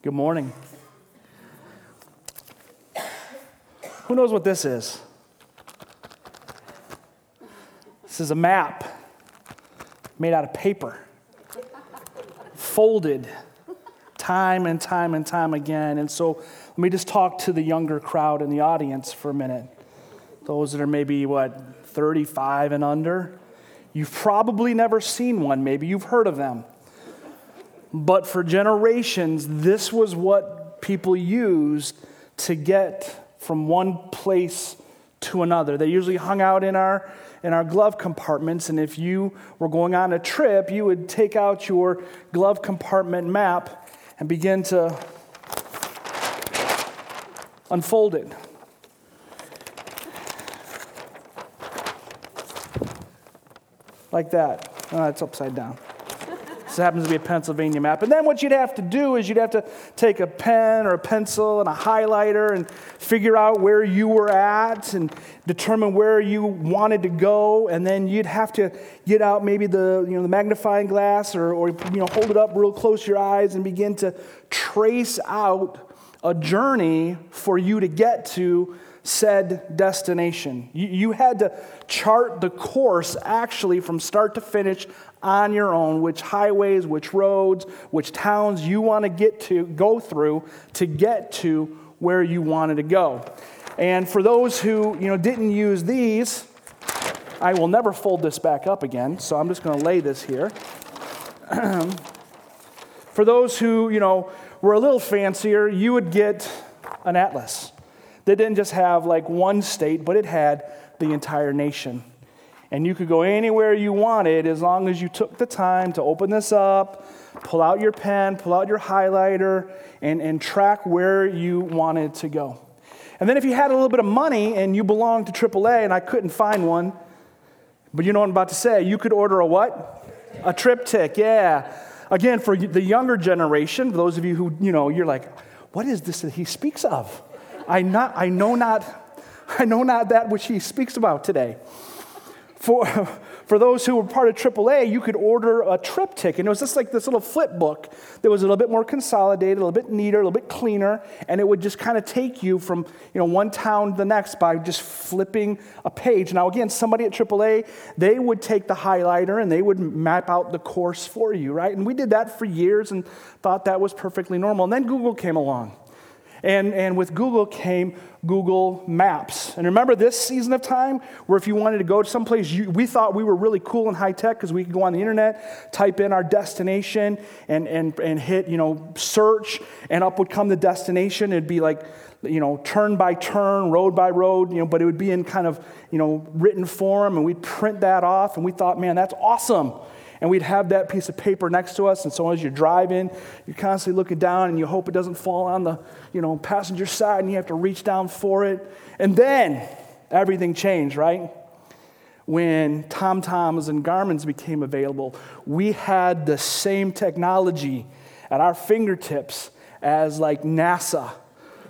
Good morning. Who knows what this is? This is a map made out of paper, folded time and time and time again. And so let me just talk to the younger crowd in the audience for a minute. Those that are maybe, what, 35 and under? You've probably never seen one, maybe you've heard of them. But for generations, this was what people used to get from one place to another. They usually hung out in our in our glove compartments and if you were going on a trip, you would take out your glove compartment map and begin to unfold it. Like that. Oh, it's upside down. Happens to be a Pennsylvania map. And then what you'd have to do is you'd have to take a pen or a pencil and a highlighter and figure out where you were at and determine where you wanted to go. And then you'd have to get out maybe the, you know, the magnifying glass or, or you know, hold it up real close to your eyes and begin to trace out a journey for you to get to said destination. You, you, had to chart the course actually from start to finish on your own, which highways, which roads, which towns you want to get to, go through to get to where you wanted to go. And for those who you know, didn't use these, I will never fold this back up again, so I'm just going to lay this here. for those who, you know, were a little fancier, you would get an atlas. They didn't just have like one state, but it had the entire nation. And you could go anywhere you wanted as long as you took the time to open this up, pull out your pen, pull out your highlighter, and, and track where you wanted to go. And then if you had a little bit of money and you belonged to AAA and I couldn't find one, but you know what I'm about to say, you could order a what? A TripTik, yeah. Again, for the younger generation, those of you who, you know, you're like, what is this that he speaks of? I, not, I, know not, I know not that which he speaks about today. For, for those who were part of AAA, you could order a TripTik. And it was just like this little flip book that was a little bit more consolidated, a little bit neater, a little bit cleaner, and it would just kind of take you from you know, one town to the next by just flipping a page. Now, again, somebody at AAA, they would take the highlighter and they would map out the course for you, right? And we did that for years and thought that was perfectly normal. And then Google came along. And, and with Google came Google Maps. And remember this season of time where if you wanted to go to someplace, you, we thought we were really cool and high tech because we could go on the internet, type in our destination, and, and, and hit, you know, search, and up would come the destination. It'd be like, you know, turn by turn, road by road, you know, but it would be in kind of, you know, written form, and we'd print that off, and we thought, man, that's awesome and we'd have that piece of paper next to us. And so as you're driving you're constantly looking down and you hope it doesn't fall on the you know passenger side and you have to reach down for it. And then everything changed right? When TomToms and Garmin's became available we had the same technology at our fingertips as like NASA.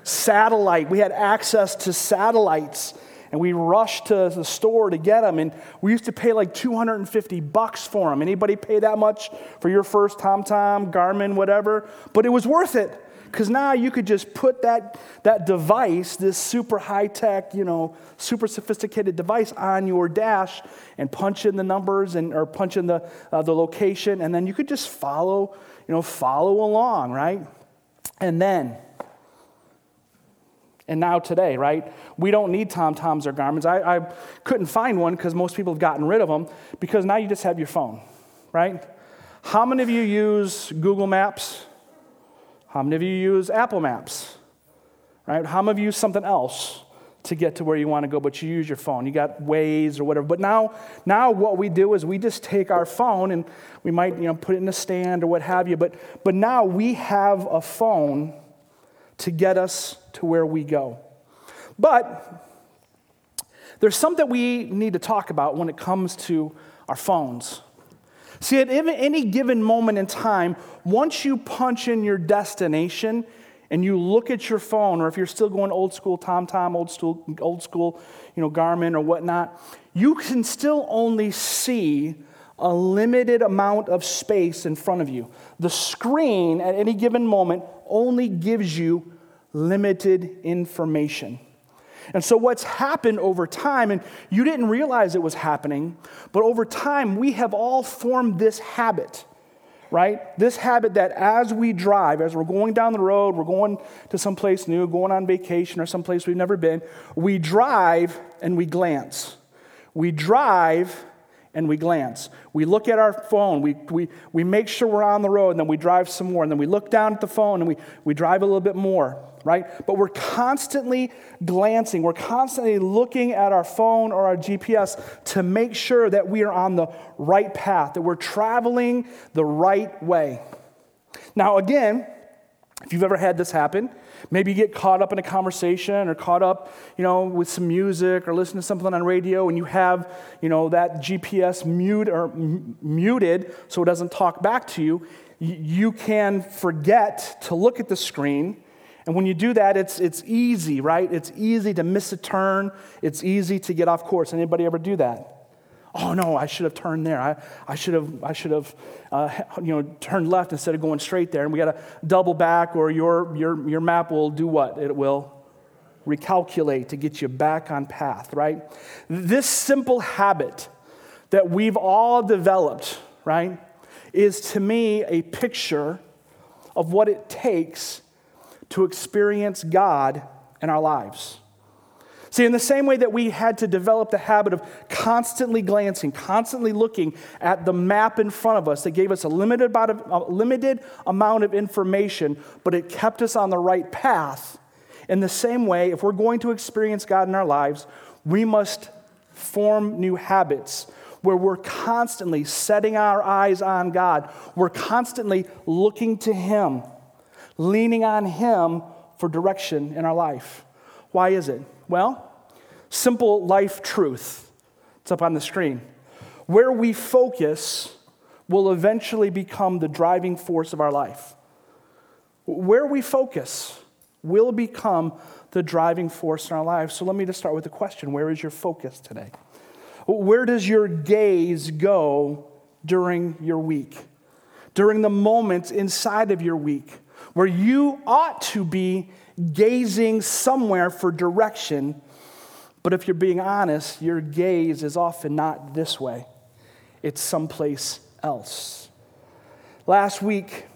Satellite. We had access to satellites and we rushed to the store to get them and we used to pay like 250 bucks for them anybody pay that much for your first tomtom garmin whatever? But it was worth it because now you could just put that, that device this super high-tech you know super sophisticated device on your dash and punch in the numbers and or punch in the, uh, the location and then you could just follow you know follow along right? And then and now today, right? We don't need TomToms or Garmin's. I, I couldn't find one because most people have gotten rid of them because now you just have your phone, right? How many of you use Google Maps? How many of you use Apple Maps? Right? How many of you use something else to get to where you want to go, but you use your phone? You got Waze or whatever. But now, now what we do is we just take our phone and we might, you know, put it in a stand or what have you. But, but now we have a phone to get us to where we go. But there's something we need to talk about when it comes to our phones. See, at any given moment in time, once you punch in your destination and you look at your phone, or if you're still going old school TomTom, old school, old school, you know, Garmin or whatnot, you can still only see a limited amount of space in front of you. The screen at any given moment only gives you limited information. And so, what's happened over time, and you didn't realize it was happening, but over time, we have all formed this habit, right? This habit that as we drive, as we're going down the road, we're going to someplace new, going on vacation or someplace we've never been, we drive and we glance. We drive and we glance. We look at our phone, we, we, we make sure we're on the road, and then we drive some more, and then we look down at the phone and we, we drive a little bit more, right? But we're constantly glancing, we're constantly looking at our phone or our GPS to make sure that we are on the right path, that we're traveling the right way. Now, again, if you've ever had this happen, maybe you get caught up in a conversation or caught up, you know, with some music or listen to something on radio and you have, you know, that GPS mute or m- muted so it doesn't talk back to you, you can forget to look at the screen. And when you do that, it's, it's easy, right? It's easy to miss a turn. It's easy to get off course. Anybody ever do that? Oh no, I should have turned there. I, I should have, I should have uh, you know, turned left instead of going straight there. And we got to double back, or your, your, your map will do what? It will recalculate to get you back on path, right? This simple habit that we've all developed, right, is to me a picture of what it takes to experience God in our lives. See, in the same way that we had to develop the habit of constantly glancing, constantly looking at the map in front of us that gave us a limited amount of, a limited amount of information, but it kept us on the right path. In the same way, if we're going to experience God in our lives, we must form new habits where we're constantly setting our eyes on God. We're constantly looking to Him, leaning on Him for direction in our life. Why is it? Well, simple life truth. It's up on the screen. Where we focus will eventually become the driving force of our life. Where we focus will become the driving force in our lives. So let me just start with a question Where is your focus today? Where does your gaze go during your week? During the moments inside of your week where you ought to be gazing somewhere for direction, but if you're being honest, your gaze is often not this way, it's someplace else. Last week,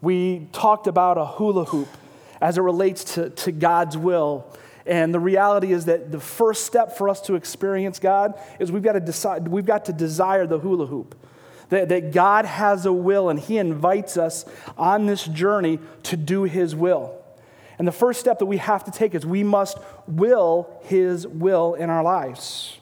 we talked about a hula hoop as it relates to, to God's will. And the reality is that the first step for us to experience God is we've got to decide, we've got to desire the hula hoop. That, that God has a will and He invites us on this journey to do His will. And the first step that we have to take is we must will His will in our lives.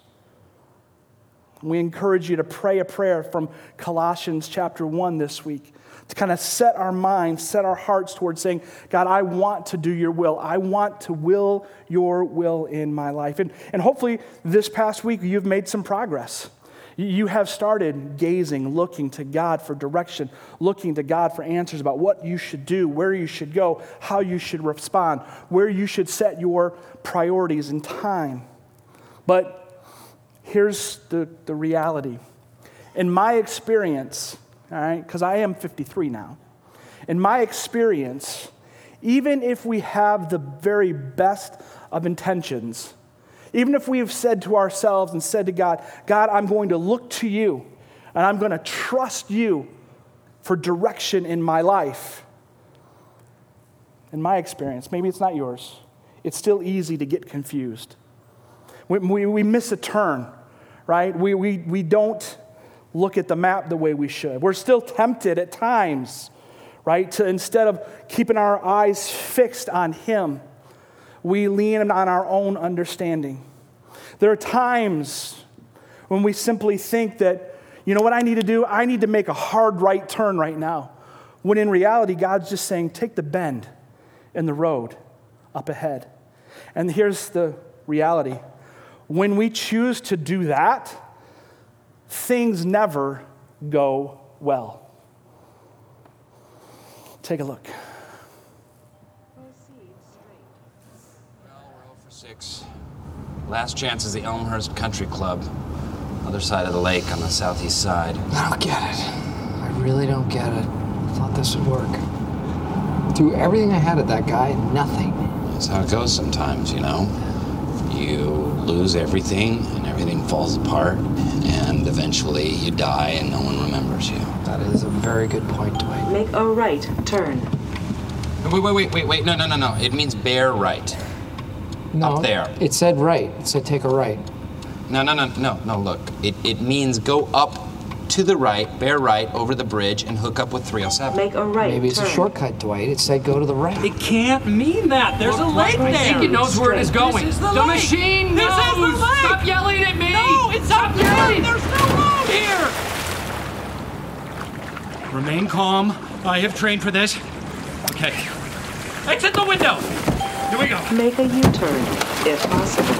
We encourage you to pray a prayer from Colossians chapter 1 this week to kind of set our minds, set our hearts towards saying, God, I want to do your will. I want to will your will in my life. And, and hopefully, this past week, you've made some progress. You have started gazing, looking to God for direction, looking to God for answers about what you should do, where you should go, how you should respond, where you should set your priorities and time. But here's the, the reality. In my experience, all right, because I am 53 now, in my experience, even if we have the very best of intentions, even if we have said to ourselves and said to God, God, I'm going to look to you and I'm going to trust you for direction in my life. In my experience, maybe it's not yours, it's still easy to get confused. We, we, we miss a turn, right? We, we, we don't look at the map the way we should. We're still tempted at times, right, to instead of keeping our eyes fixed on Him we lean on our own understanding. There are times when we simply think that, you know what I need to do? I need to make a hard right turn right now. When in reality, God's just saying, take the bend in the road up ahead. And here's the reality when we choose to do that, things never go well. Take a look. Six. Last chance is the Elmhurst Country Club. Other side of the lake on the southeast side. I don't get it. I really don't get it. I thought this would work. Threw everything I had at that guy, nothing. That's how it goes sometimes, you know? You lose everything and everything falls apart, and eventually you die and no one remembers you. That is a very good point, Dwight. Make a right turn. Wait, wait, wait, wait, wait. No, no, no, no. It means bear right. No, Up there. It said right. It said take a right. No, no, no, no, no. Look, it, it means go up to the right, bear right over the bridge, and hook up with 307. Make a right Maybe it's turn. a shortcut, Dwight. It said go to the right. It can't mean that. There's a lake right there. I think it knows where it is going. This is the the lake. machine This is knows. the lake. Stop yelling at me. No, it's Stop up there. yelling. There's no road here. Remain calm. I have trained for this. Okay. Exit the window. Here we go. Make a U-turn, if possible.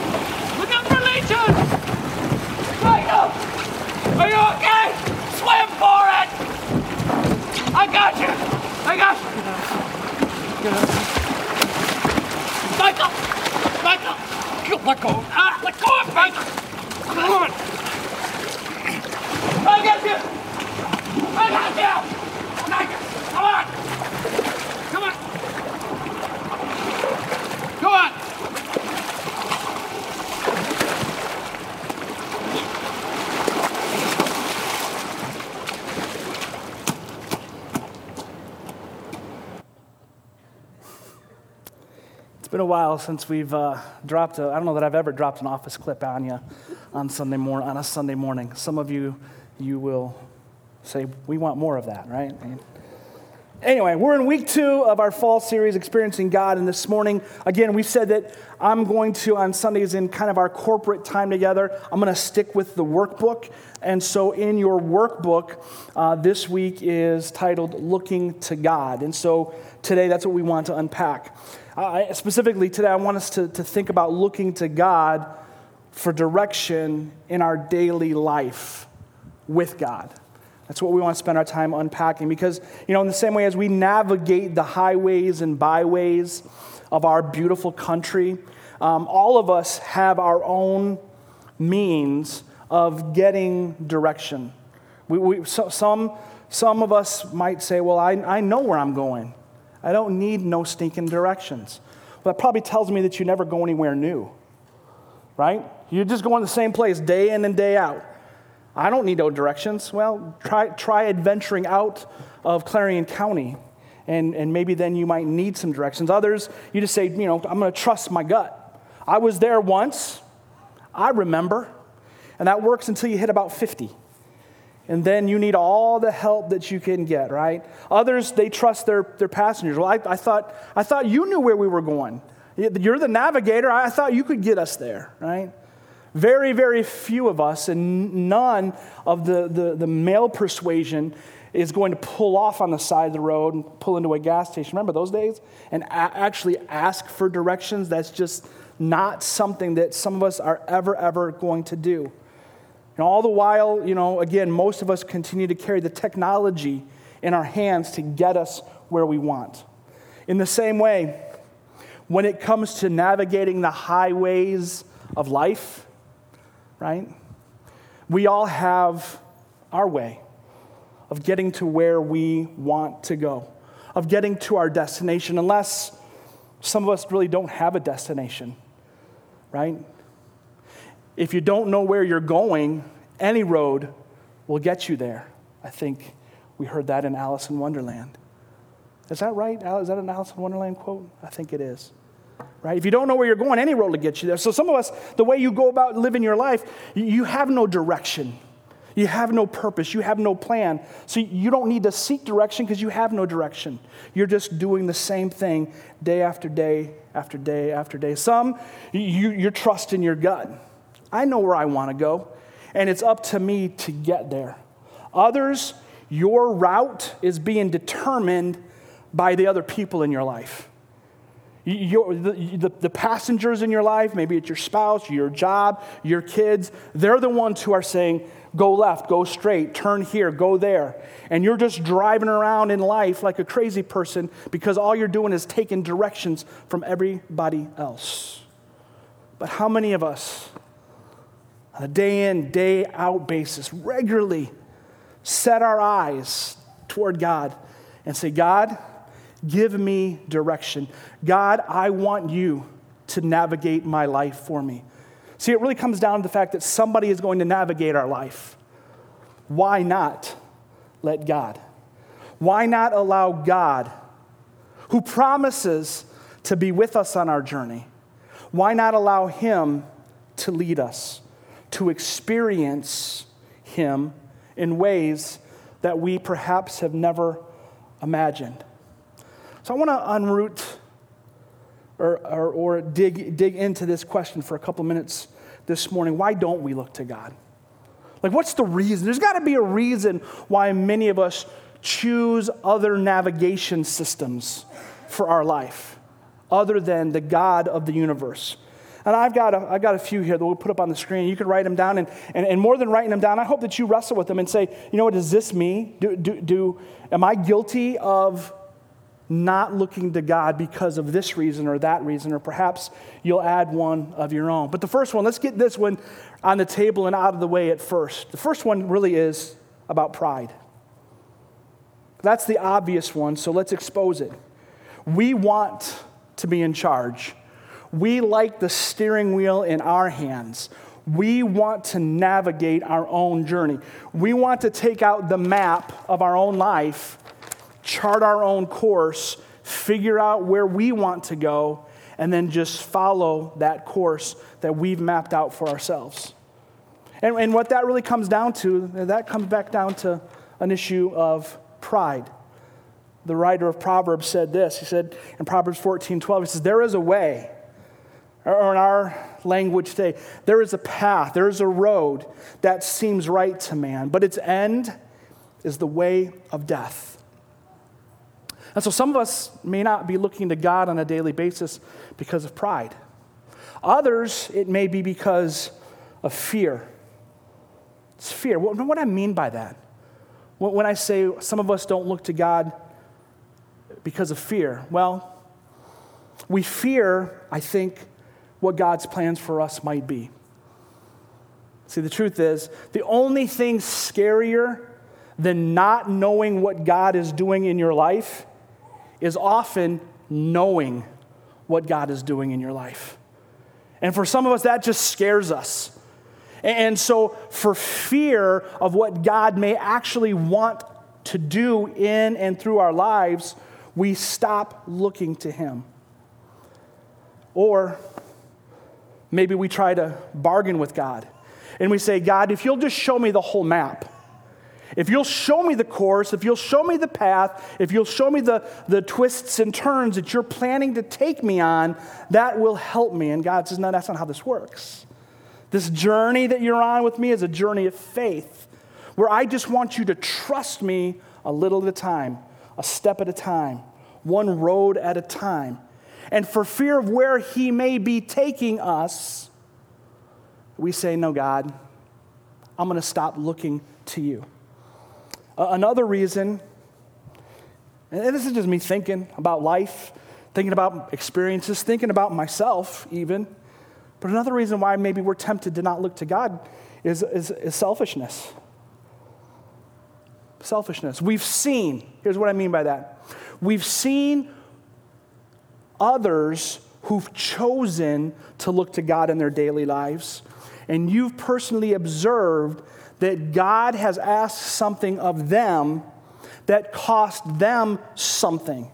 Look out for leeches. Michael, are you okay? Swim for it. I got you. I got you. Michael! Michael! Let go. Ah, let go of Michael! Come on! I got you! I got you! Michael, come on! Come on! Come on! It's been a while since we've uh, dropped a, I don't know that I've ever dropped an office clip on you on Sunday morning, on a Sunday morning. Some of you, you will say, we want more of that, right? And Anyway, we're in week two of our fall series, Experiencing God. And this morning, again, we said that I'm going to, on Sundays, in kind of our corporate time together, I'm going to stick with the workbook. And so, in your workbook, uh, this week is titled Looking to God. And so, today, that's what we want to unpack. Uh, specifically, today, I want us to, to think about looking to God for direction in our daily life with God. That's what we want to spend our time unpacking because, you know, in the same way as we navigate the highways and byways of our beautiful country, um, all of us have our own means of getting direction. We, we, so, some, some of us might say, Well, I, I know where I'm going. I don't need no stinking directions. Well, that probably tells me that you never go anywhere new, right? You're just going the same place day in and day out. I don't need no directions. Well, try, try adventuring out of Clarion County, and, and maybe then you might need some directions. Others, you just say, you know, I'm going to trust my gut. I was there once, I remember, and that works until you hit about 50. And then you need all the help that you can get, right? Others, they trust their, their passengers. Well, I, I, thought, I thought you knew where we were going. You're the navigator. I thought you could get us there, right? Very, very few of us, and none of the, the, the male persuasion is going to pull off on the side of the road and pull into a gas station. Remember those days? And a- actually ask for directions. That's just not something that some of us are ever, ever going to do. And all the while, you know, again, most of us continue to carry the technology in our hands to get us where we want. In the same way, when it comes to navigating the highways of life, right? We all have our way of getting to where we want to go, of getting to our destination, unless some of us really don't have a destination, right? If you don't know where you're going, any road will get you there. I think we heard that in Alice in Wonderland. Is that right? Is that an Alice in Wonderland quote? I think it is. Right? If you don't know where you're going, any road will get you there. So some of us, the way you go about living your life, you have no direction. You have no purpose. You have no plan. So you don't need to seek direction because you have no direction. You're just doing the same thing day after day after day after day. Some, you, you're trusting your gut. I know where I want to go, and it's up to me to get there. Others, your route is being determined by the other people in your life. Your, the, the, the, passengers in your life, maybe it's your spouse, your job, your kids, they're the ones who are saying, go left, go straight, turn here, go there. And you're just driving around in life like a crazy person because all you're doing is taking directions from everybody else. But how many of us, on a day in, day out basis, regularly set our eyes toward God and say, God, give me direction. God, I want you to navigate my life for me. See, it really comes down to the fact that somebody is going to navigate our life. Why not let God? Why not allow God, who promises to be with us on our journey, why not allow Him to lead us, to experience Him in ways that we perhaps have never imagined? So I want to unroot or, or, or, dig, dig into this question for a couple minutes this morning. Why don't we look to God? Like, what's the reason? There's got to be a reason why many of us choose other navigation systems for our life other than the God of the universe. And I've got a, I've got a few here that we'll put up on the screen. You can write them down. And, and, and more than writing them down, I hope that you wrestle with them and say, you know what, is this me? Do, do, do, am I guilty of not looking to God because of this reason or that reason? Or perhaps you'll add one of your own. But the first one, let's get this one on the table and out of the way at first. The first one really is about pride. That's the obvious one, so let's expose it. We want to be in charge. We like the steering wheel in our hands. We want to navigate our own journey. We want to take out the map of our own life, chart our own course, figure out where we want to go, and then just follow that course that we've mapped out for ourselves. And, and what that really comes down to, that comes back down to an issue of pride. The writer of Proverbs said this. He said in Proverbs 14 12, he says, There is a way, or in our language today, there is a path, there is a road that seems right to man, but its end is the way of death. And so some of us may not be looking to God on a daily basis because of pride. Others, it may be because of fear. It's fear. What, what I mean by that? When I say some of us don't look to God because of fear, well, we fear, I think, what God's plans for us might be. See, the truth is, the only thing scarier than not knowing what God is doing in your life is often knowing what God is doing in your life. And for some of us, that just scares us. And so, for fear of what God may actually want to do in and through our lives, we stop looking to Him. Or maybe we try to bargain with God and we say, God, if you'll just show me the whole map, if you'll show me the course, if you'll show me the path, if you'll show me the, the twists and turns that you're planning to take me on, that will help me. And God says, No, that's not how this works. This journey that you're on with me is a journey of faith where I just want you to trust me a little at a time, a step at a time, one road at a time. And for fear of where He may be taking us, we say, No, God, I'm going to stop looking to you. Another reason, and this is just me thinking about life, thinking about experiences, thinking about myself even. But another reason why maybe we're tempted to not look to God is, is, is selfishness. Selfishness. We've seen, here's what I mean by that. We've seen others who've chosen to look to God in their daily lives, and you've personally observed that God has asked something of them that cost them something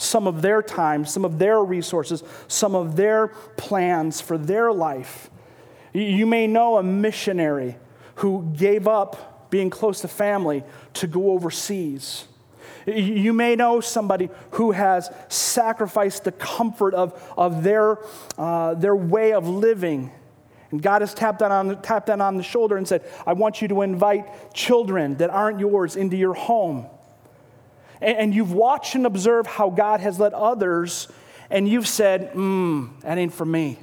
some of their time, some of their resources, some of their plans for their life. You may know a missionary who gave up being close to family to go overseas. You may know somebody who has sacrificed the comfort of, of their, uh, their way of living. And God has tapped that, on, tapped that on the shoulder and said, I want you to invite children that aren't yours into your home and you've watched and observed how God has led others, and you've said, hmm, that ain't for me.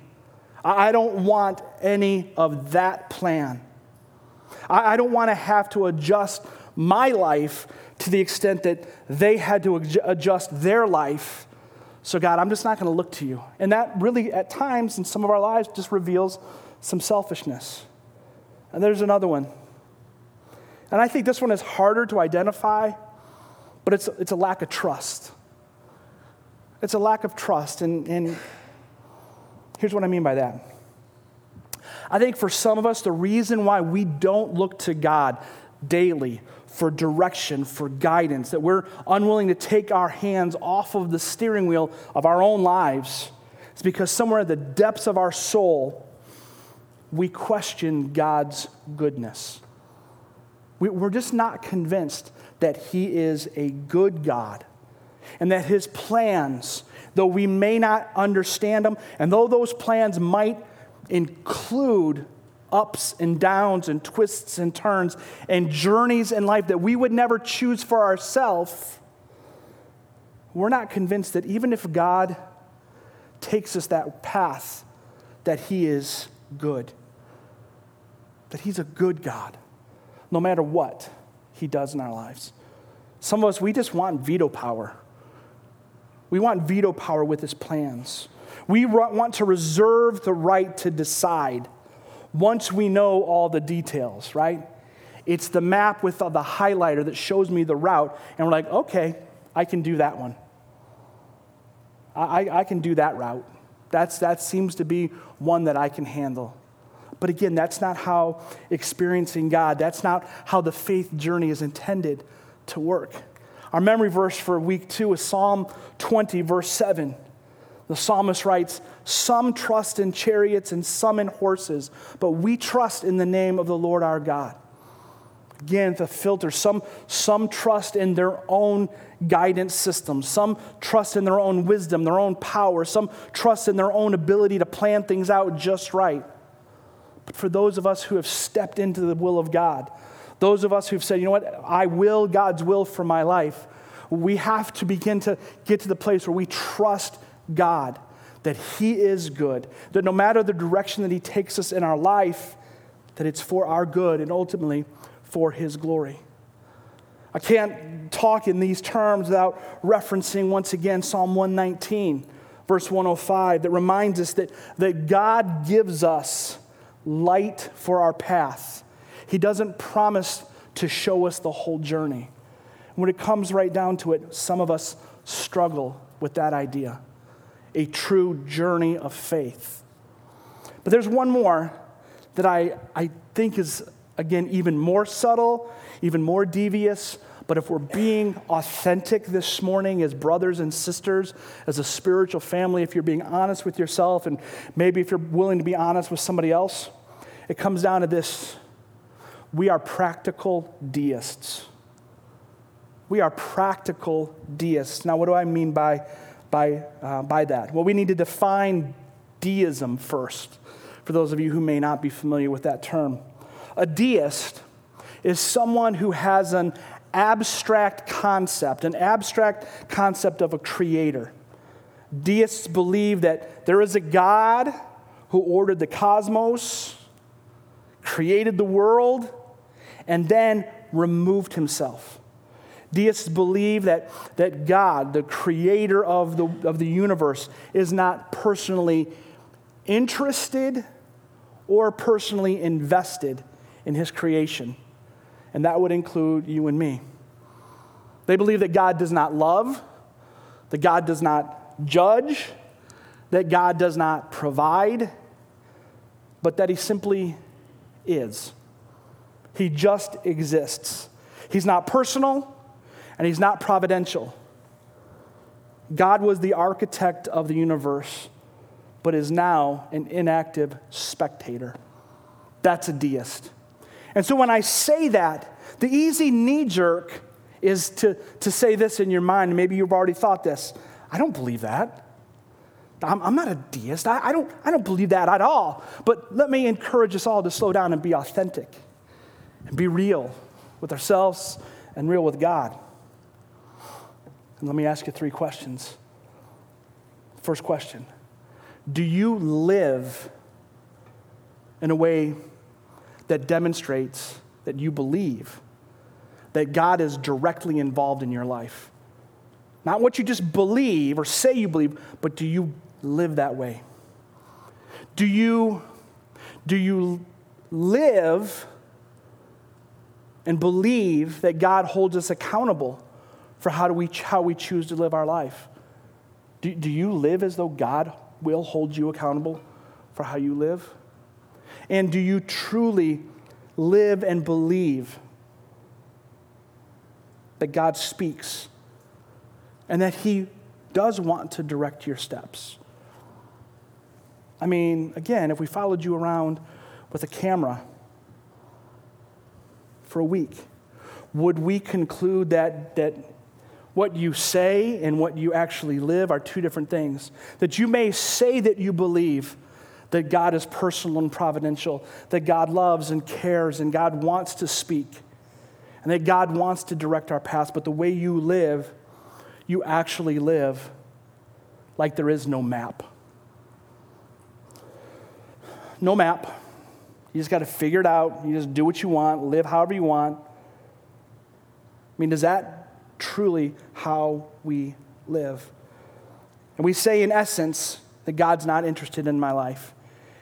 I don't want any of that plan. I don't want to have to adjust my life to the extent that they had to adjust their life. So, God, I'm just not going to look to you. And that really, at times in some of our lives, just reveals some selfishness. And there's another one. And I think this one is harder to identify, but it's, it's a lack of trust. It's a lack of trust. And, and here's what I mean by that. I think for some of us, the reason why we don't look to God daily for direction, for guidance, that we're unwilling to take our hands off of the steering wheel of our own lives, it's because somewhere at the depths of our soul, we question God's goodness. We, are just not convinced that He is a good God and that His plans, though we may not understand them, and though those plans might include ups and downs and twists and turns and journeys in life that we would never choose for ourselves, we're not convinced that even if God takes us that path, that He is good. That He's a good God, no matter what He does in our lives. Some of us, we just want veto power. We want veto power with His plans. We want to reserve the right to decide once we know all the details, right? It's the map with the highlighter that shows me the route, and we're like, okay, I can do that one. I, I can do that route. That's, that seems to be one that I can handle. But again, that's not how experiencing God, that's not how the faith journey is intended to work. Our memory verse for week two is Psalm 20, verse 7. The psalmist writes, Some trust in chariots and some in horses, but we trust in the name of the Lord our God. Again, the filter. Some, some trust in their own guidance system. Some trust in their own wisdom, their own power. Some trust in their own ability to plan things out just right. But for those of us who have stepped into the will of God, those of us who've said, you know what, I will God's will for my life, we have to begin to get to the place where we trust God, that He is good, that no matter the direction that He takes us in our life, that it's for our good and ultimately for His glory. I can't talk in these terms without referencing once again Psalm 119, verse 105, that reminds us that, that God gives us light for our path. He doesn't promise to show us the whole journey. When it comes right down to it, some of us struggle with that idea a true journey of faith. But there's one more that I, I think is, again, even more subtle, even more devious. But if we're being authentic this morning as brothers and sisters, as a spiritual family, if you're being honest with yourself, and maybe if you're willing to be honest with somebody else, it comes down to this we are practical deists. We are practical deists. Now, what do I mean by by, uh, by that? Well, we need to define deism first, for those of you who may not be familiar with that term. A deist is someone who has an abstract concept, an abstract concept of a creator. Deists believe that there is a God who ordered the cosmos, created the world, and then removed himself. Deists believe that, that God, the creator of the, of the universe, is not personally interested or personally invested in his creation. And that would include you and me. They believe that God does not love, that God does not judge, that God does not provide, but that he simply is. He just exists. He's not personal, and he's not providential. God was the architect of the universe, but is now an inactive spectator. That's a deist. And so when I say that, the easy knee jerk is to, to say this in your mind. Maybe you've already thought this. I don't believe that. I'm, I'm not a deist. I, I, don't, I don't believe that at all. But let me encourage us all to slow down and be authentic and be real with ourselves and real with God. And let me ask you three questions. First question Do you live in a way that demonstrates that you believe that God is directly involved in your life? Not what you just believe or say you believe, but do you live that way? Do you, do you live and believe that God holds us accountable for how, do we, how we choose to live our life? Do, do you live as though God will hold you accountable for how you live? And do you truly live and believe that God speaks and that He does want to direct your steps? I mean, again, if we followed you around with a camera for a week, would we conclude that, that what you say and what you actually live are two different things? That you may say that you believe that God is personal and providential, that God loves and cares, and God wants to speak, and that God wants to direct our paths, but the way you live, you actually live like there is no map. No map. You just got to figure it out. You just do what you want, live however you want. I mean, does that truly how we live? And we say, in essence, that God's not interested in my life.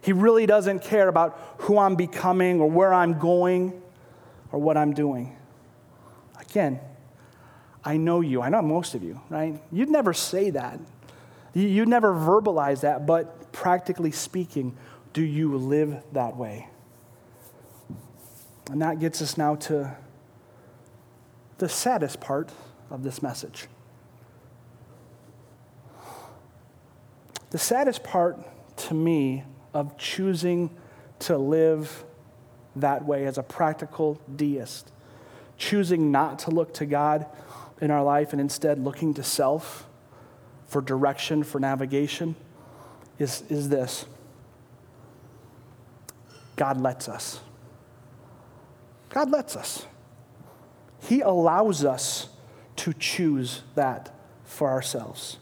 He really doesn't care about who I'm becoming or where I'm going or what I'm doing. Again, I know you. I know most of you, right? You'd never say that. You'd never verbalize that, but practically speaking, do you live that way? And that gets us now to the saddest part of this message. The saddest part to me of choosing to live that way as a practical deist, choosing not to look to God in our life and instead looking to self for direction, for navigation, is, is this God lets us. God lets us. He allows us to choose that for ourselves.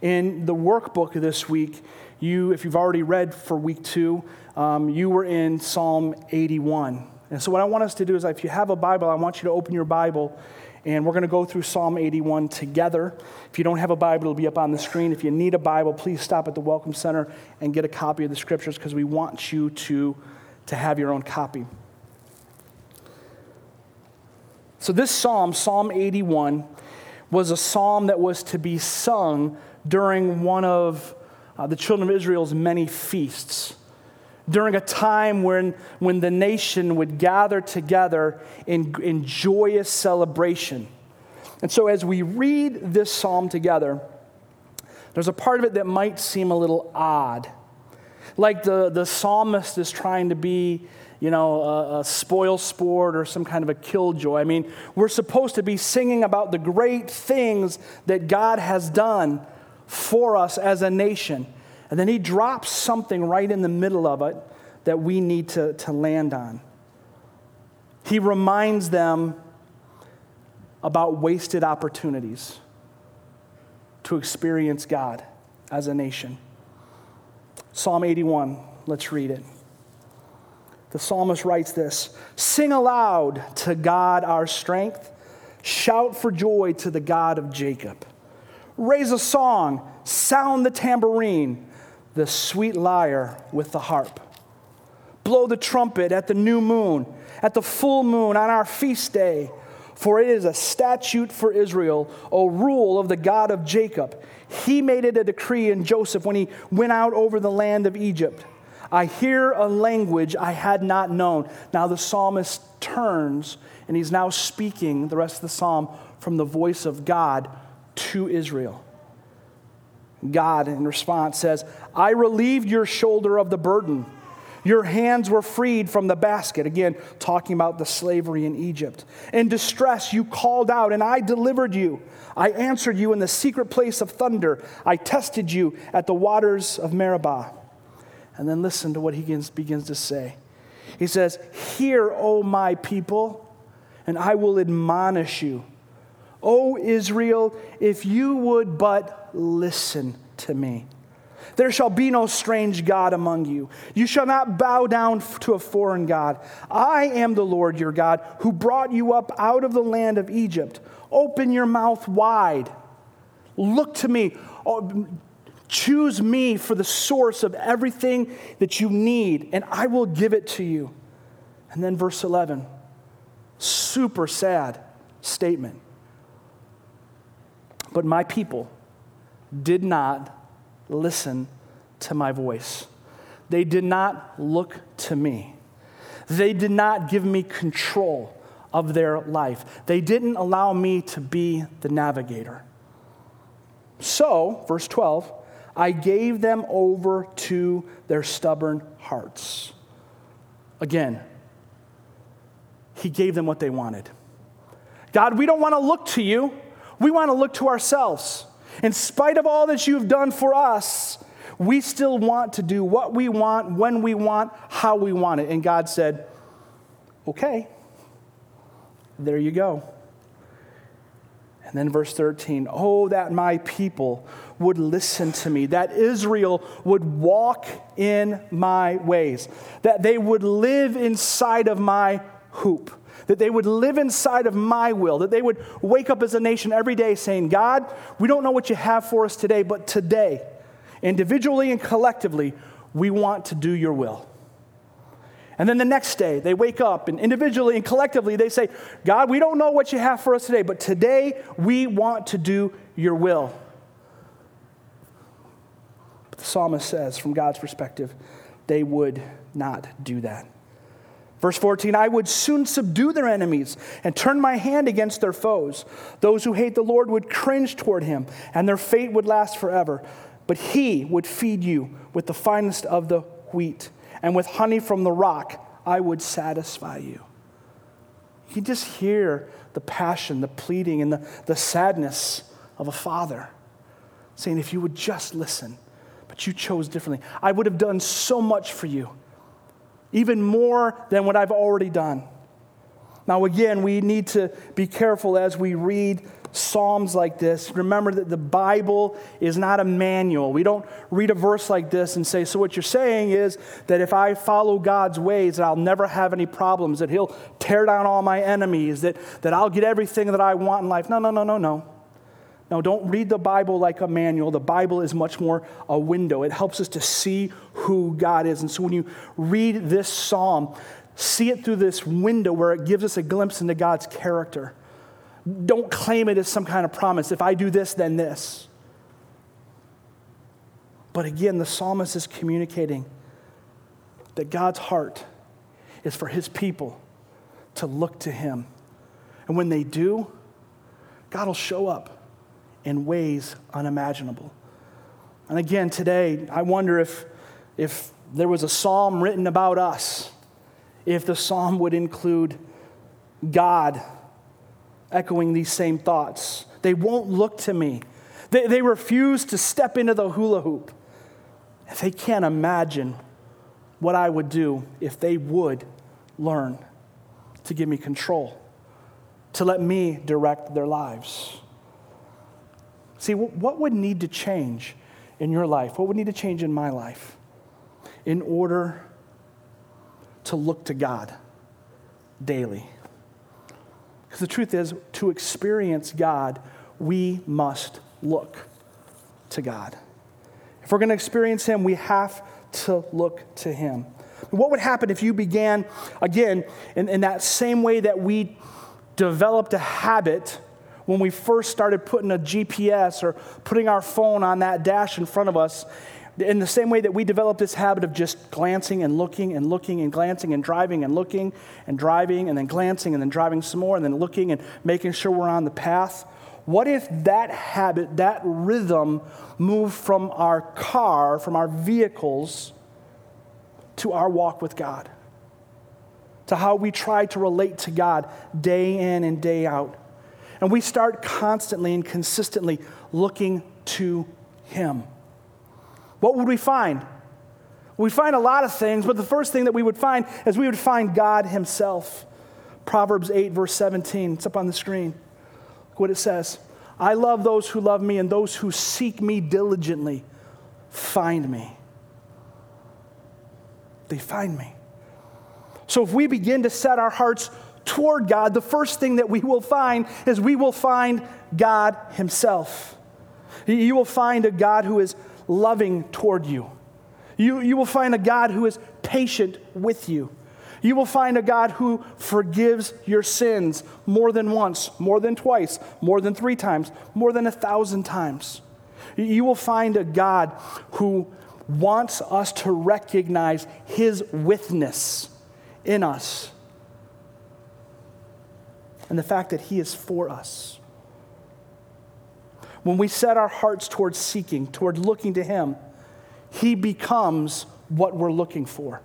In the workbook this week, you, if you've already read for week two, um, you were in Psalm 81. And so, what I want us to do is, if you have a Bible, I want you to open your Bible and we're going to go through Psalm 81 together. If you don't have a Bible, it'll be up on the screen. If you need a Bible, please stop at the Welcome Center and get a copy of the scriptures because we want you to, to have your own copy. So, this psalm, Psalm 81, was a psalm that was to be sung during one of uh, the children of Israel's many feasts during a time when, when the nation would gather together in, in joyous celebration. And so, as we read this psalm together, there's a part of it that might seem a little odd. Like the, the psalmist is trying to be, you know, a, a spoil sport or some kind of a killjoy. I mean, we're supposed to be singing about the great things that God has done for us as a nation. And then he drops something right in the middle of it that we need to, to land on. He reminds them about wasted opportunities to experience God as a nation. Psalm 81, let's read it. The psalmist writes this Sing aloud to God our strength, shout for joy to the God of Jacob. Raise a song, sound the tambourine the sweet lyre with the harp. Blow the trumpet at the new moon, at the full moon, on our feast day. For it is a statute for Israel, a rule of the God of Jacob. He made it a decree in Joseph when he went out over the land of Egypt. I hear a language I had not known. Now the psalmist turns and he's now speaking the rest of the psalm from the voice of God to Israel. God, in response, says, I relieved your shoulder of the burden. Your hands were freed from the basket. Again, talking about the slavery in Egypt. In distress, you called out, and I delivered you. I answered you in the secret place of thunder. I tested you at the waters of Meribah. And then listen to what he begins, to say. He says, Hear, O my people, and I will admonish you. O Israel, if you would but listen to me. There shall be no strange God among you. You shall not bow down to a foreign God. I am the Lord your God who brought you up out of the land of Egypt. Open your mouth wide. Look to me. Choose me for the source of everything that you need, and I will give it to you. And then verse 11, super sad statement. But my people did not listen to my voice. They did not look to me. They did not give me control of their life. They didn't allow me to be the navigator. So, verse 12, I gave them over to their stubborn hearts. Again, he gave them what they wanted. God, we don't want to look to you. We want to look to ourselves. In spite of all that you've done for us, we still want to do what we want, when we want, how we want it. And God said, okay, there you go. And then verse 13, oh, that my people would listen to me, that Israel would walk in my ways, that they would live inside of my hoop, that they would live inside of my will, that they would wake up as a nation every day saying, God, we don't know what you have for us today, but today, individually and collectively, we want to do your will. And then the next day, they wake up and individually and collectively they say, God, we don't know what you have for us today, but today we want to do your will. But the psalmist says, from God's perspective, they would not do that. Verse 14, I would soon subdue their enemies and turn my hand against their foes. Those who hate the Lord would cringe toward him, and their fate would last forever. But he would feed you with the finest of the wheat and with honey from the rock, I would satisfy you. You just hear the passion, the pleading, and the, the sadness of a father saying, If you would just listen, but you chose differently, I would have done so much for you, even more than what I've already done. Now, again, we need to be careful as we read Psalms like this, remember that the Bible is not a manual. We don't read a verse like this and say, So, what you're saying is that if I follow God's ways, that I'll never have any problems, that He'll tear down all my enemies, that, that I'll get everything that I want in life. No, no, no, no, no. No, don't read the Bible like a manual. The Bible is much more a window. It helps us to see who God is. And so when you read this psalm, see it through this window where it gives us a glimpse into God's character. Don't claim it as some kind of promise. If I do this, then this. But again, the psalmist is communicating that God's heart is for his people to look to him. And when they do, God will show up in ways unimaginable. And again, today, I wonder if, if there was a psalm written about us, if the psalm would include God echoing these same thoughts. They won't look to me. They, they refuse to step into the hula hoop. They can't imagine what I would do if they would learn to give me control, to let me direct their lives. See, what would need to change in your life? What would need to change in my life in order to look to God daily? Because the truth is, to experience God, we must look to God. If we're going to experience Him, we have to look to Him. What would happen if you began, again, in, in that same way that we developed a habit when we first started putting a GPS or putting our phone on that dash in front of us in the same way that we developed this habit of just glancing and looking and looking and glancing and driving and looking and driving and then glancing and then driving some more and then looking and making sure we're on the path. What if that habit, that rhythm, moved from our car, from our vehicles, to our walk with God? To how we try to relate to God day in and day out. And we start constantly and consistently looking to Him what would we find? We find a lot of things, but the first thing that we would find is we would find God Himself. Proverbs 8, verse 17. It's up on the screen. Look what it says I love those who love me, and those who seek me diligently find me. They find me. So if we begin to set our hearts toward God, the first thing that we will find is we will find God Himself. You will find a God who is loving toward you. You, you will find a God who is patient with you. You will find a God who forgives your sins more than once, more than twice, more than three times, more than a thousand times. You will find a God who wants us to recognize his witness in us and the fact that he is for us. When we set our hearts towards seeking, toward looking to him, he becomes what we're looking for.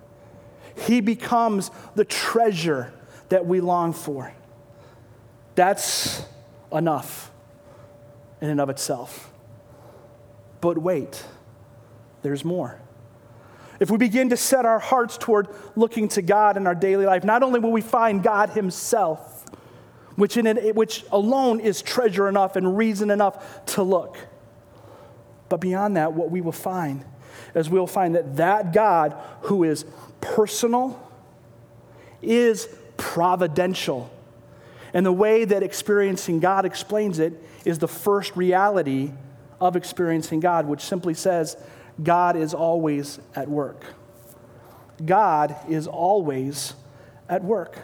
He becomes the treasure that we long for. That's enough in and of itself. But wait, there's more. If we begin to set our hearts toward looking to God in our daily life, not only will we find God Himself, which, in it, which alone is treasure enough and reason enough to look, but beyond that, what we will find is we'll find that that God who is personal is providential. And the way that experiencing God explains it is the first reality of experiencing God, which simply says, God is always at work. God is always at work.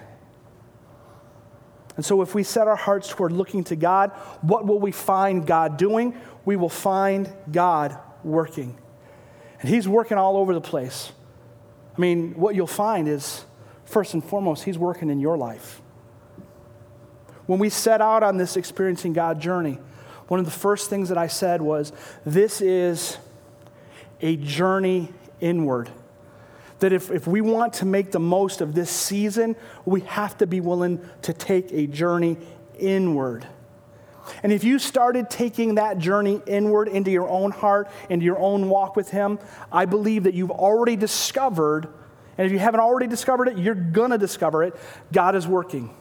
And so, if we set our hearts toward looking to God, what will we find God doing? We will find God working. And He's working all over the place. I mean, what you'll find is, first and foremost, He's working in your life. When we set out on this experiencing God journey, one of the first things that I said was, This is a journey inward. That if, if we want to make the most of this season, we have to be willing to take a journey inward. And if you started taking that journey inward into your own heart, into your own walk with Him, I believe that you've already discovered, and if you haven't already discovered it, you're going to discover it. God is working.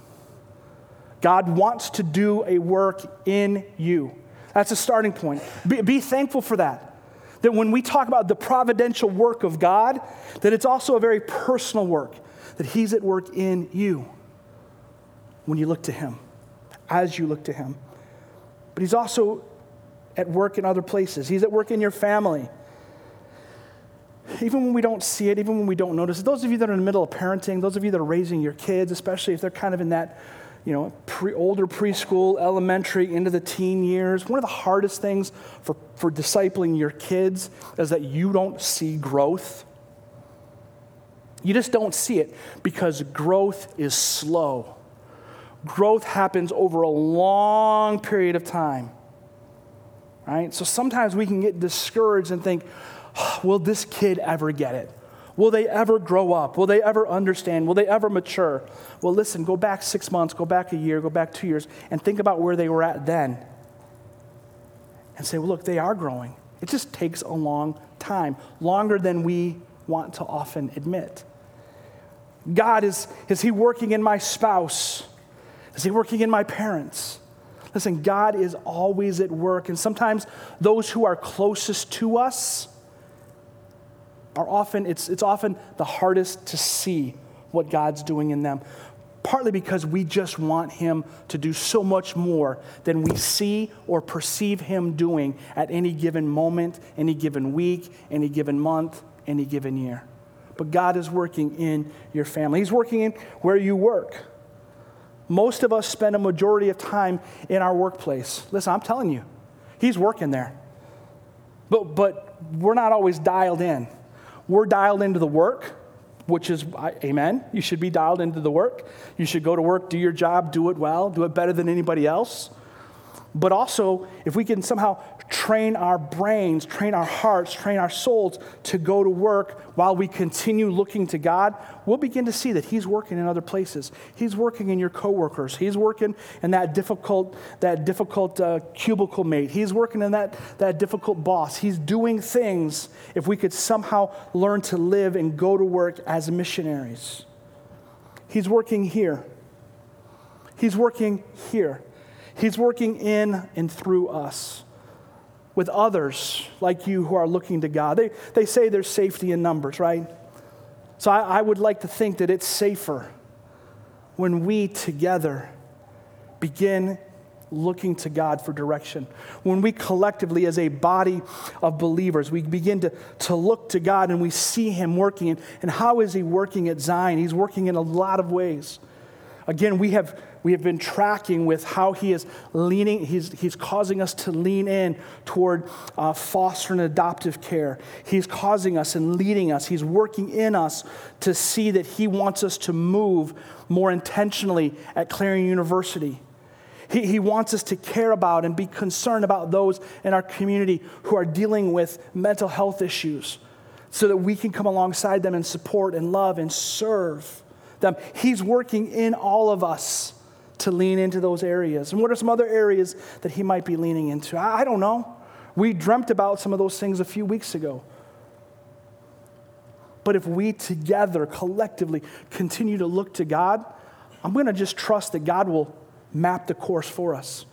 God wants to do a work in you. That's a starting point. Be, be thankful for that. That when we talk about the providential work of God, that it's also a very personal work, that He's at work in you when you look to Him, as you look to Him but He's also at work in other places. He's at work in your family. Even when we don't see it, even when we don't notice it, those of you that are in the middle of parenting, those of you that are raising your kids, especially if they're kind of in that, you know, pre, older preschool, elementary, into the teen years, one of the hardest things for, for discipling your kids is that you don't see growth. You just don't see it because growth is slow growth happens over a long period of time. Right? So sometimes we can get discouraged and think, oh, will this kid ever get it? Will they ever grow up? Will they ever understand? Will they ever mature? Well, listen, go back six months, go back a year, go back two years, and think about where they were at then. And say, well, look, they are growing. It just takes a long time, longer than we want to often admit. God, is, is He working in my spouse? Is He working in my parents? Listen, God is always at work, and sometimes those who are closest to us are often, it's, it's often the hardest to see what God's doing in them. Partly because we just want Him to do so much more than we see or perceive Him doing at any given moment, any given week, any given month, any given year. But God is working in your family, He's working in where you work. Most of us spend a majority of time in our workplace. Listen, I'm telling you, he's working there. But, but we're not always dialed in. We're dialed into the work, which is, amen. You should be dialed into the work. You should go to work, do your job, do it well, do it better than anybody else. But also, if we can somehow train our brains, train our hearts, train our souls to go to work while we continue looking to God, we'll begin to see that He's working in other places. He's working in your coworkers. He's working in that difficult, that difficult uh, cubicle mate. He's working in that, that difficult boss. He's doing things if we could somehow learn to live and go to work as missionaries. He's working here. He's working here. He's working in and through us with others like you who are looking to God. They, they say there's safety in numbers, right? So I, I would like to think that it's safer when we together begin looking to God for direction. When we collectively, as a body of believers, we begin to, to look to God and we see Him working. And, and how is He working at Zion? He's working in a lot of ways. Again, we have, we have been tracking with how He is leaning, He's, he's causing us to lean in toward uh, foster and adoptive care. He's causing us and leading us. He's working in us to see that He wants us to move more intentionally at Clarion University he, he wants us to care about and be concerned about those in our community who are dealing with mental health issues so that we can come alongside them and support and love and serve them. He's working in all of us to lean into those areas. And what are some other areas that He might be leaning into? I, I don't know. We dreamt about some of those things a few weeks ago. But if we together, collectively, continue to look to God, I'm going to just trust that God will map the course for us.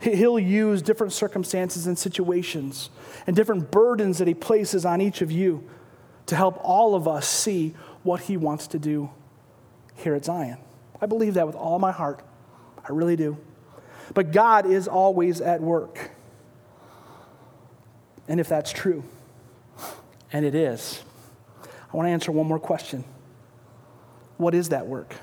He'll use different circumstances and situations and different burdens that He places on each of you to help all of us see what He wants to do here at Zion. I believe that with all my heart. I really do. But God is always at work. And if that's true, and it is, I want to answer one more question What is that work?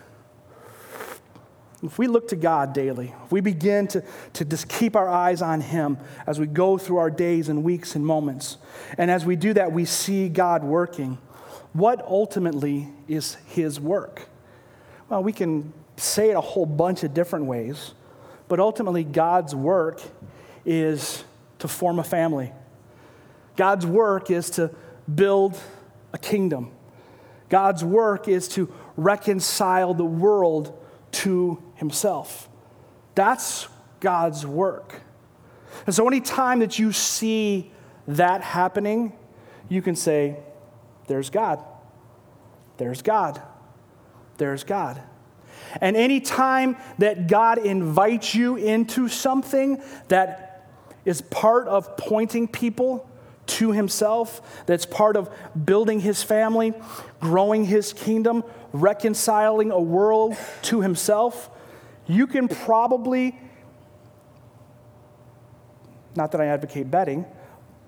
If we look to God daily, if we begin to, to just keep our eyes on Him as we go through our days and weeks and moments, and as we do that, we see God working, what ultimately is His work? Well, we can say it a whole bunch of different ways, but ultimately, God's work is to form a family. God's work is to build a kingdom. God's work is to reconcile the world to himself. That's God's work. And so, anytime that you see that happening, you can say, There's God. There's God. There's God. And anytime that God invites you into something that is part of pointing people to Himself, that's part of building His family, growing His kingdom, reconciling a world to Himself, you can probably, not that I advocate betting,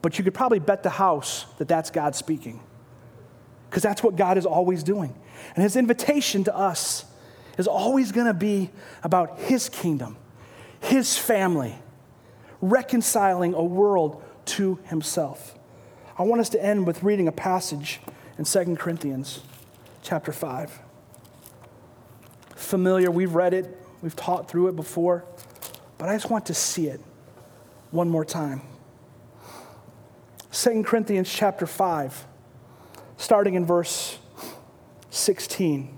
but you could probably bet the house that that's God speaking. Because that's what God is always doing. And His invitation to us is always going to be about His kingdom, His family, reconciling a world to Himself. I want us to end with reading a passage in 2 Corinthians chapter 5. Familiar, we've read it, we've taught through it before, but I just want to see it one more time. 2 Corinthians chapter 5, starting in verse 16,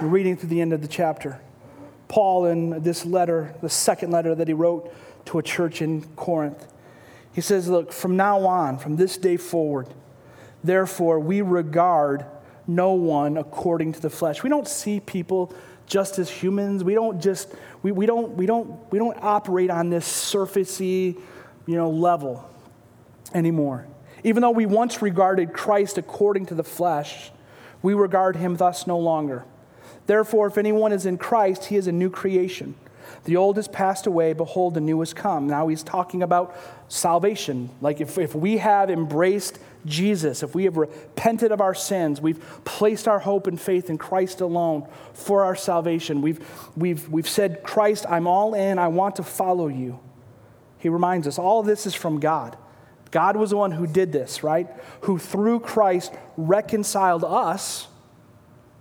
reading through the end of the chapter. Paul, in this letter, the second letter that he wrote to a church in Corinth, he says, Look, from now on, from this day forward, therefore, we regard no one according to the flesh. We don't see people just as humans. We don't just, we, we, don't, we, don't, we don't operate on this surfacey, you know, level anymore. Even though we once regarded Christ according to the flesh, we regard him thus no longer. Therefore, if anyone is in Christ, he is a new creation. The old has passed away, behold, the new has come. Now he's talking about salvation. Like if, if we have embraced Jesus, if we have repented of our sins, we've placed our hope and faith in Christ alone for our salvation, we've, we've, we've said, Christ, I'm all in, I want to follow you. He reminds us all this is from God. God was the one who did this, right? Who through Christ reconciled us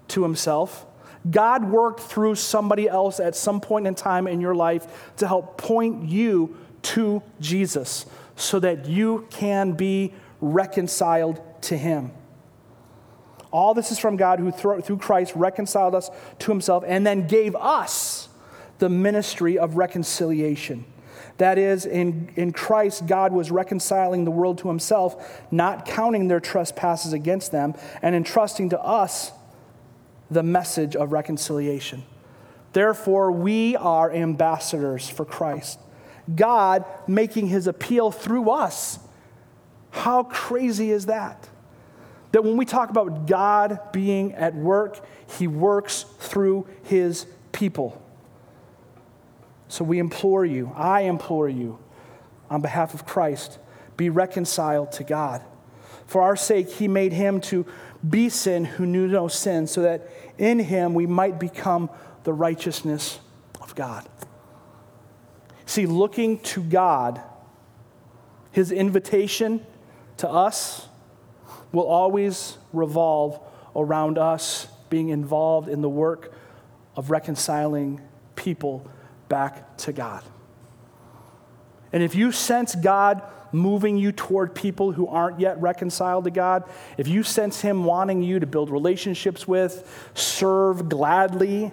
to himself God worked through somebody else at some point in time in your life to help point you to Jesus so that you can be reconciled to Him. All this is from God who, through Christ, reconciled us to Himself and then gave us the ministry of reconciliation. That is, in, in Christ, God was reconciling the world to Himself, not counting their trespasses against them, and entrusting to us the message of reconciliation. Therefore, we are ambassadors for Christ. God making his appeal through us. How crazy is that? That when we talk about God being at work, he works through his people. So we implore you, I implore you, on behalf of Christ, be reconciled to God. For our sake, he made him to be sin who knew no sin, so that in him we might become the righteousness of God. See, looking to God, his invitation to us will always revolve around us being involved in the work of reconciling people back to God. And if you sense God moving you toward people who aren't yet reconciled to God, if you sense Him wanting you to build relationships with, serve gladly,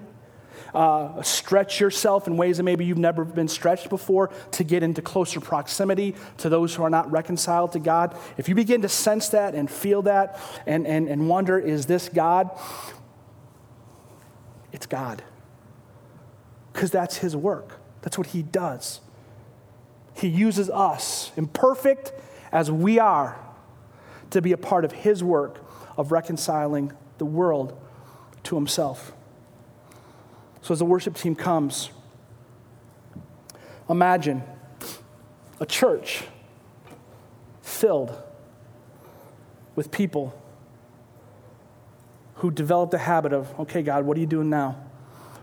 uh, stretch yourself in ways that maybe you've never been stretched before to get into closer proximity to those who are not reconciled to God, if you begin to sense that and feel that and, and, and wonder, is this God? It's God. Because that's His work, that's what He does. He uses us, imperfect as we are, to be a part of His work of reconciling the world to Himself. So, as the worship team comes, imagine a church filled with people who developed a habit of, okay, God, what are you doing now?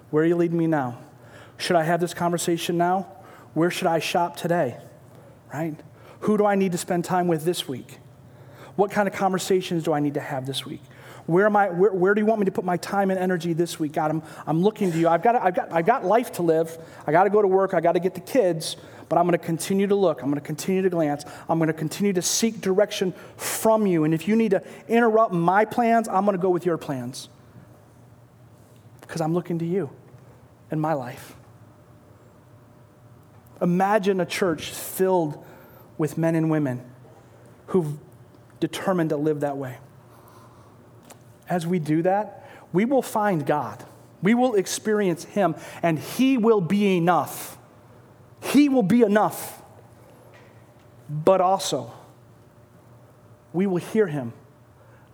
Where are you leading me now? Should I have this conversation now? Where should I shop today? Right? Who do I need to spend time with this week? What kind of conversations do I need to have this week? Where, am I, where, where do you want me to put my time and energy this week? God, I'm, I'm looking to you. I've got, I've, got, I've got life to live. I got to go to work. I got to get the kids, but I'm going to continue to look. I'm going to continue to glance. I'm going to continue to seek direction from you. And if you need to interrupt my plans, I'm going to go with your plans because I'm looking to you in my life. Imagine a church filled with men and women who've determined to live that way. As we do that, we will find God. We will experience Him, and He will be enough. He will be enough. But also, we will hear Him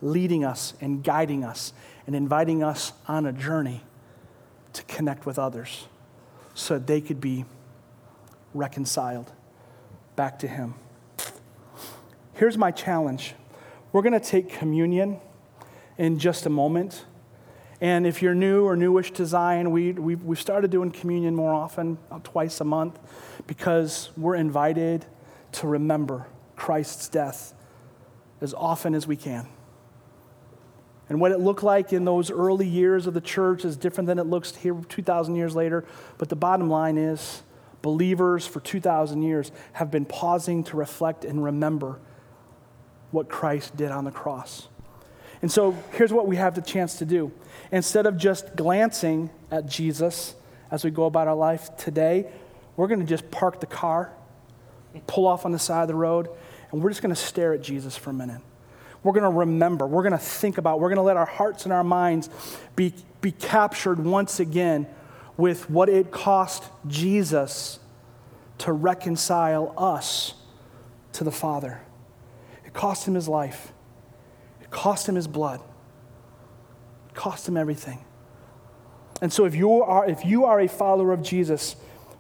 leading us and guiding us and inviting us on a journey to connect with others so they could be reconciled back to Him. Here's my challenge we're going to take communion in just a moment. And if you're new or newish to Zion, we, we, we've started doing communion more often, uh, twice a month, because we're invited to remember Christ's death as often as we can. And what it looked like in those early years of the church is different than it looks here 2,000 years later. But the bottom line is believers for 2,000 years have been pausing to reflect and remember what Christ did on the cross. And so here's what we have the chance to do. Instead of just glancing at Jesus as we go about our life today, we're going to just park the car, pull off on the side of the road, and we're just going to stare at Jesus for a minute. We're going to remember, we're going to think about, we're going to let our hearts and our minds be, be captured once again with what it cost Jesus to reconcile us to the Father. It cost him his life, it cost him his blood, it cost him everything. And so, if you are, if you are a follower of Jesus,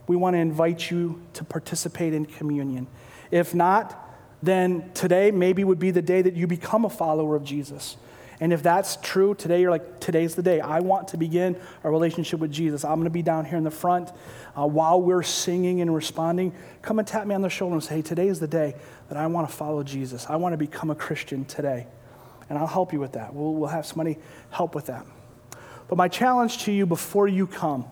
we want to invite you to participate in communion. If not, then today maybe would be the day that you become a follower of Jesus. And if that's true, today you're like, today's the day. I want to begin a relationship with Jesus. I'm going to be down here in the front uh, while we're singing and responding. Come and tap me on the shoulder and say, hey, today is the day that I want to follow Jesus. I want to become a Christian today. And I'll help you with that. We'll, we'll have somebody help with that. But my challenge to you before you come,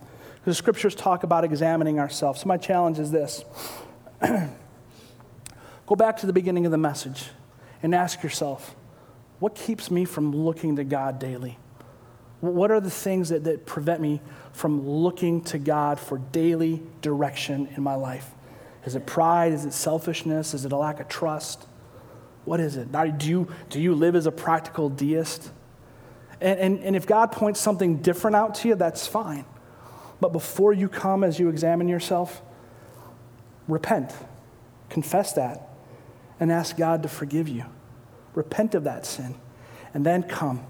the scriptures talk about examining ourselves. So my challenge is this go back to the beginning of the message and ask yourself, what keeps me from looking to God daily? What are the things that, that prevent me from looking to God for daily direction in my life? Is it pride? Is it selfishness? Is it a lack of trust? What is it? Do you, do you live as a practical deist? And, and, and if God points something different out to you, that's fine. But before you come, as you examine yourself, repent, confess that, and ask God to forgive you repent of that sin, and then come.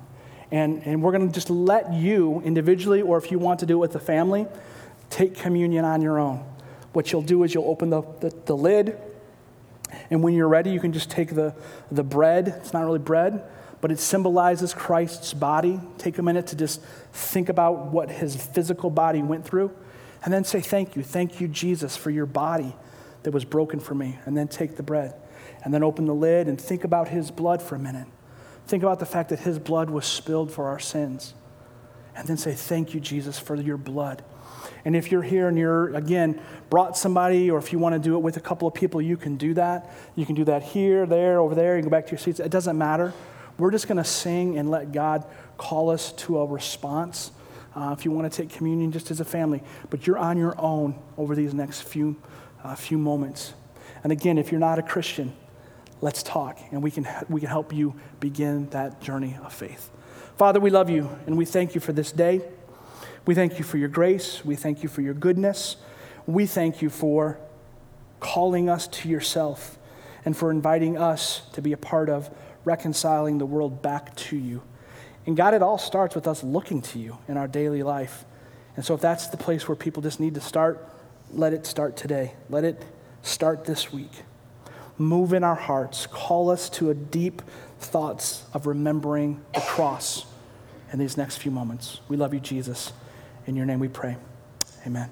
And, and we're going to just let you individually, or if you want to do it with the family, take communion on your own. What you'll do is you'll open the, the, the lid, and when you're ready, you can just take the, the bread. It's not really bread, but it symbolizes Christ's body. Take a minute to just think about what his physical body went through, and then say, Thank you. Thank you, Jesus, for your body that was broken for me. And then take the bread, and then open the lid and think about his blood for a minute. Think about the fact that his blood was spilled for our sins. And then say, Thank you, Jesus, for your blood. And if you're here and you're, again, brought somebody, or if you want to do it with a couple of people, you can do that. You can do that here, there, over there. You can go back to your seats. It doesn't matter. We're just going to sing and let God call us to a response. Uh, if you want to take communion just as a family, but you're on your own over these next few, uh, few moments. And again, if you're not a Christian, let's talk and we can, we can help you begin that journey of faith. Father, we love you and we thank you for this day. We thank you for your grace. We thank you for your goodness. We thank you for calling us to yourself and for inviting us to be a part of reconciling the world back to you. And God, it all starts with us looking to you in our daily life. And so, if that's the place where people just need to start, let it start today. Let it start this week move in our hearts, call us to a deep thoughts of remembering the cross in these next few moments. We love you, Jesus. In your name we pray. Amen.